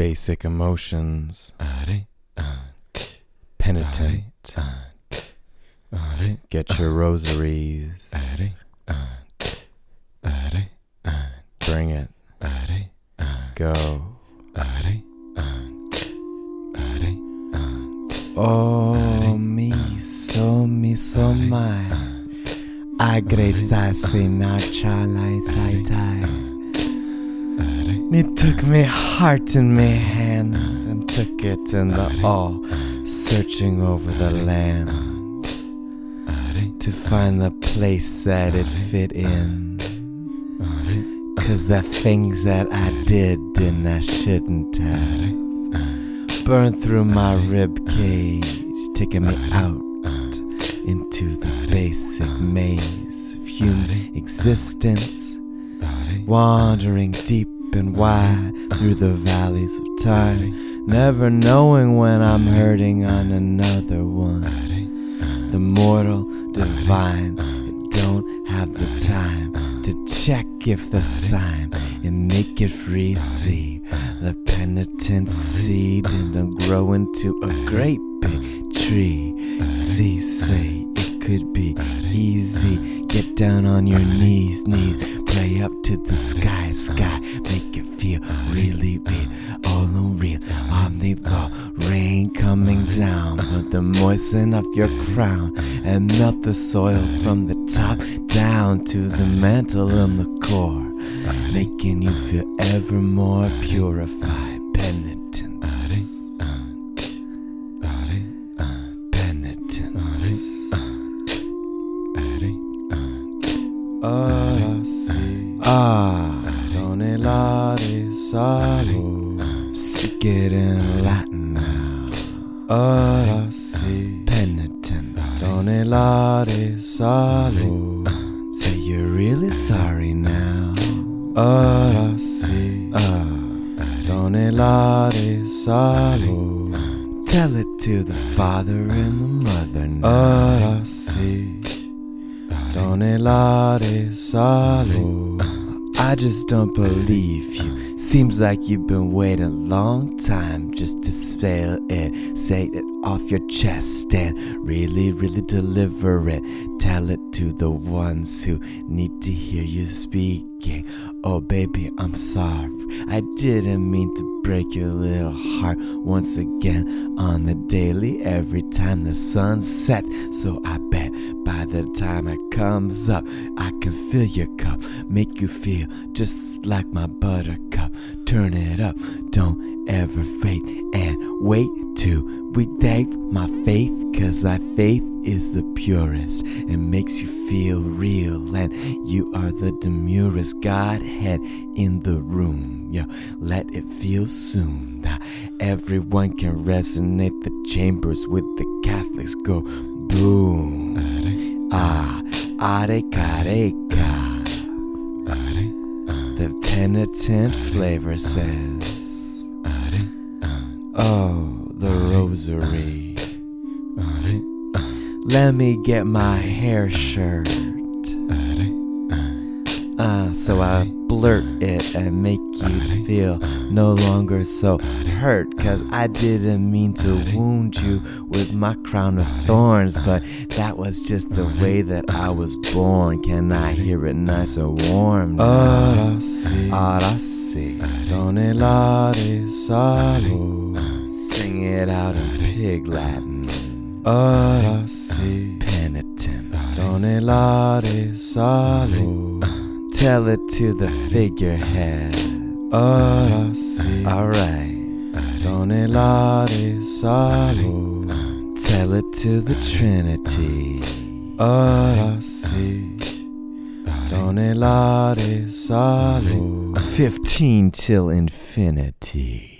basic emotions. Penitent. Get your rosaries. Bring it. Go. Oh, me so me so my. Agreta sina chalai tai tai. Me took my heart in my hand and took it in the all, searching over the land to find the place that it fit in. Cause the things that I did and I shouldn't have burned through my rib cage, taking me out into the basic maze of human existence, wandering deep and wide through the valleys of time, never knowing when I'm hurting on another one. The mortal divine don't have the time to check if the sign and make it free seed. The penitent seed and grow into a great big tree. See, say it could be easy. Get down on your knees, knees. Pray up to the sky, sky. Make it feel really real, all unreal. Omnivore rain coming down, but the moisten up your crown and melt the soil from the top down to the mantle and the core, making you feel ever more purified. Ah, donelare salo. Speak it in Latin now. Sì. Penitence. Donelare salo. Say you're really sorry now. Ora sì. Ah, donelare salo. Tell it to the father and the mother now. Ora sì. Donelare salo. I just don't believe you. Uh-huh. Seems like you've been waiting a long time just to spell it. Say it off your chest and really, really deliver it. Tell it to the ones who need to hear you speaking. Oh, baby, I'm sorry. I didn't mean to break your little heart once again on the daily every time the sun sets. So I bet by the time it comes up, I can fill your cup, make you feel just like my buttercup. Turn it up, don't ever fade and wait to redate my faith, cause thy faith is the purest and makes you feel real, and you are the demurest Godhead in the room. Yo, let it feel soon that everyone can resonate the chambers with the Catholics go boom. Ah, are careka. The penitent flavor says, Oh, the rosary. Let me get my hair shirt. Uh, so I blurt it and make you feel no longer so hurt. Cause I didn't mean to wound you with my crown of thorns, but that was just the way that I was born. Can I hear it nice and warm? Ora sì. Ora sì, donelare salo. Sing it out in pig Latin. Ora sì. Penitent, donelare salo. Tell it to the figurehead. Ora sì. Alright. Donelare salo. Tell it to the Trinity. Ora sì. Donelare salo. 15 till infinity.